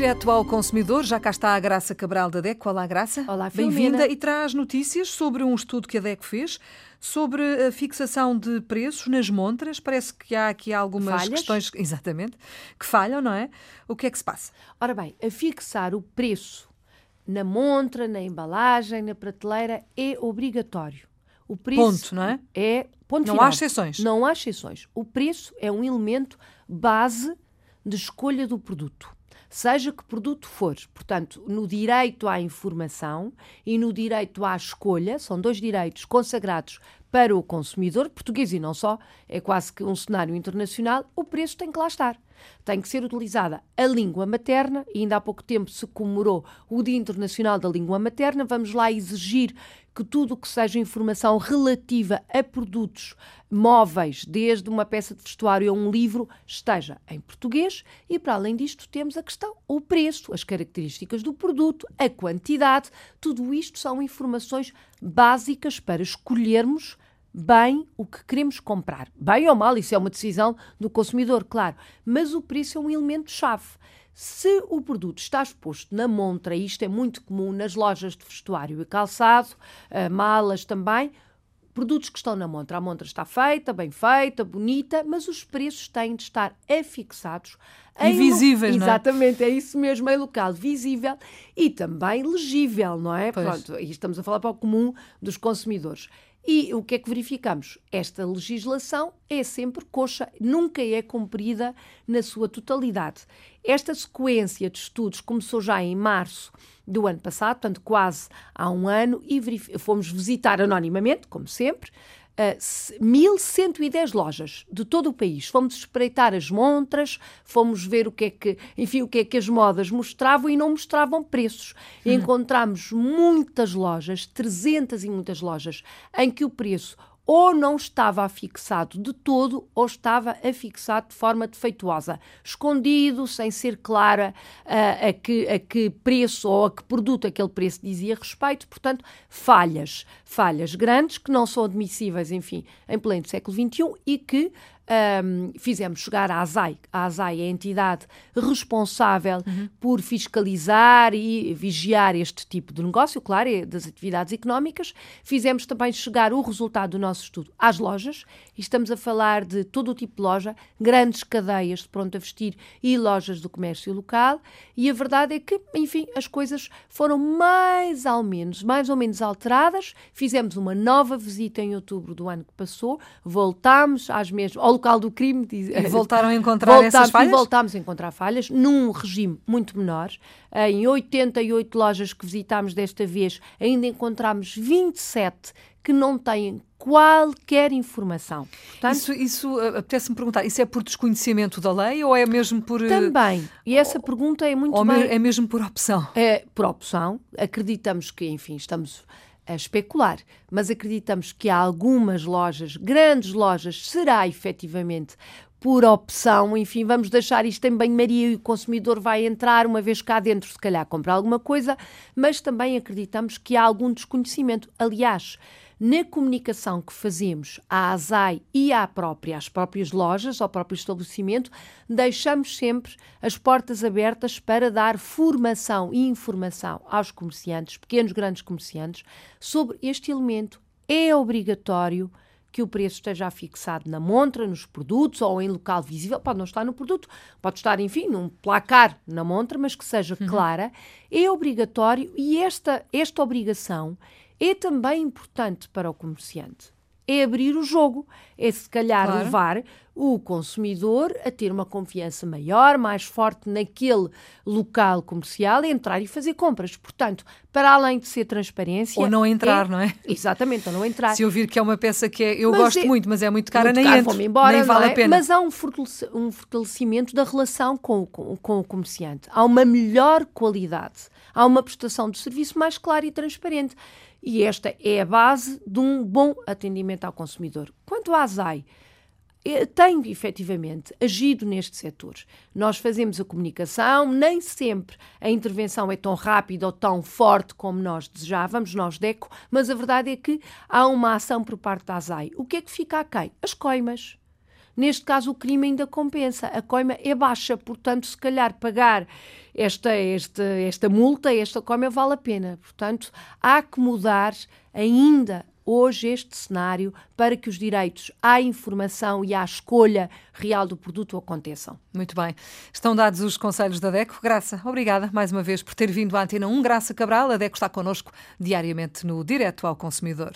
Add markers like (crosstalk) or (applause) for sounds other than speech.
Direto ao consumidor, já cá está a Graça Cabral da DECO. Olá, Graça. Olá, Bem-vinda e traz notícias sobre um estudo que a DECO fez sobre a fixação de preços nas montras. Parece que há aqui algumas Falhas? questões, (laughs) exatamente, que falham, não é? O que é que se passa? Ora bem, a fixar o preço na montra, na embalagem, na prateleira é obrigatório. O preço Ponto, não é? É ponto Não final. há exceções. Não há exceções. O preço é um elemento base de escolha do produto. Seja que produto for, portanto, no direito à informação e no direito à escolha, são dois direitos consagrados para o consumidor português e não só, é quase que um cenário internacional, o preço tem que lá estar. Tem que ser utilizada a língua materna, e ainda há pouco tempo se comemorou o Dia Internacional da Língua Materna. Vamos lá exigir que tudo o que seja informação relativa a produtos móveis, desde uma peça de vestuário a um livro, esteja em português. E para além disto, temos a questão, o preço, as características do produto, a quantidade. Tudo isto são informações básicas para escolhermos bem o que queremos comprar. Bem ou mal, isso é uma decisão do consumidor, claro. Mas o preço é um elemento-chave. Se o produto está exposto na montra, e isto é muito comum nas lojas de vestuário e calçado, eh, malas também, produtos que estão na montra. A montra está feita, bem feita, bonita, mas os preços têm de estar afixados. Em lo- visíveis, não é? Exatamente, é isso mesmo, em local visível e também legível, não é? Pois. Pronto, e estamos a falar para o comum dos consumidores. E o que é que verificamos? Esta legislação é sempre coxa, nunca é cumprida na sua totalidade. Esta sequência de estudos começou já em março do ano passado, portanto, quase há um ano, e fomos visitar anonimamente, como sempre, Uh, se- 1110 lojas de todo o país. Fomos espreitar as montras, fomos ver o que é que, enfim, o que é que as modas mostravam e não mostravam preços. Hum. Encontramos muitas lojas, 300 e muitas lojas, em que o preço ou não estava afixado de todo ou estava afixado de forma defeituosa, escondido, sem ser clara ah, a, que, a que preço ou a que produto aquele preço dizia respeito, portanto, falhas, falhas grandes que não são admissíveis, enfim, em pleno século XXI e que ahm, fizemos chegar à ASAI. A ASAI é a entidade responsável por fiscalizar e vigiar este tipo de negócio, claro, é das atividades económicas. Fizemos também chegar o resultado do nosso estudo às lojas, e estamos a falar de todo o tipo de loja, grandes cadeias de pronto a vestir e lojas do comércio local, e a verdade é que, enfim, as coisas foram mais ou menos, mais ou menos alteradas. Fizemos uma nova visita em outubro do ano que passou, voltámos às mesmas, ao local do crime. E voltaram a encontrar Voltámos essas falhas? Voltámos a encontrar falhas num regime muito menor. Em 88 lojas que visitámos desta vez, ainda encontramos 27 que não têm qualquer informação. Portanto, Isso, isso uh, apetece-me perguntar, isso é por desconhecimento da lei ou é mesmo por. também, e essa pergunta é muito ou bem... é mesmo por opção? É por opção. Acreditamos que, enfim, estamos a especular, mas acreditamos que há algumas lojas, grandes lojas, será efetivamente por opção, enfim, vamos deixar isto em banho-maria e o consumidor vai entrar uma vez cá dentro, se calhar comprar alguma coisa, mas também acreditamos que há algum desconhecimento. Aliás, na comunicação que fazemos à ASAI e à própria, às próprias lojas, ao próprio estabelecimento, deixamos sempre as portas abertas para dar formação e informação aos comerciantes, pequenos, grandes comerciantes, sobre este elemento. É obrigatório que o preço esteja fixado na montra, nos produtos ou em local visível. Pode não estar no produto, pode estar, enfim, num placar na montra, mas que seja clara. É obrigatório e esta, esta obrigação é também importante para o comerciante. É abrir o jogo, é se calhar Claro. levar o consumidor a ter uma confiança maior, mais forte naquele local comercial, entrar e fazer compras. Portanto, para além de ser transparência. Ou não entrar, é- não é? Exatamente, ou não entrar. Se eu vir que é uma peça que é, eu Mas gosto é- muito, mas é muito cara, Muito nem caro, entro, embora, nem vale é? a pena. Mas há um fortalecimento da relação com, o- com, com o comerciante. Há uma melhor qualidade. Há uma prestação de serviço mais clara e transparente. E esta é a base de um bom atendimento ao consumidor. Quanto à ASAI, eh, tem efetivamente agido neste setor. Nós fazemos a comunicação, nem sempre a intervenção é tão rápida ou tão forte como nós desejávamos, nós DECO, mas a verdade é que há uma ação por parte da ASAI. O que é que fica a quem? As coimas. Neste caso, o crime ainda compensa. A coima é baixa, portanto, se calhar pagar esta, esta, esta multa, esta coima vale a pena. Portanto, há que mudar ainda hoje este cenário para que os direitos à informação e à escolha real do produto aconteçam. Muito bem. Estão dados os conselhos da DECO. Graça, obrigada mais uma vez por ter vindo à Antena 1. Graça Cabral, a DECO está connosco diariamente no Direto ao Consumidor.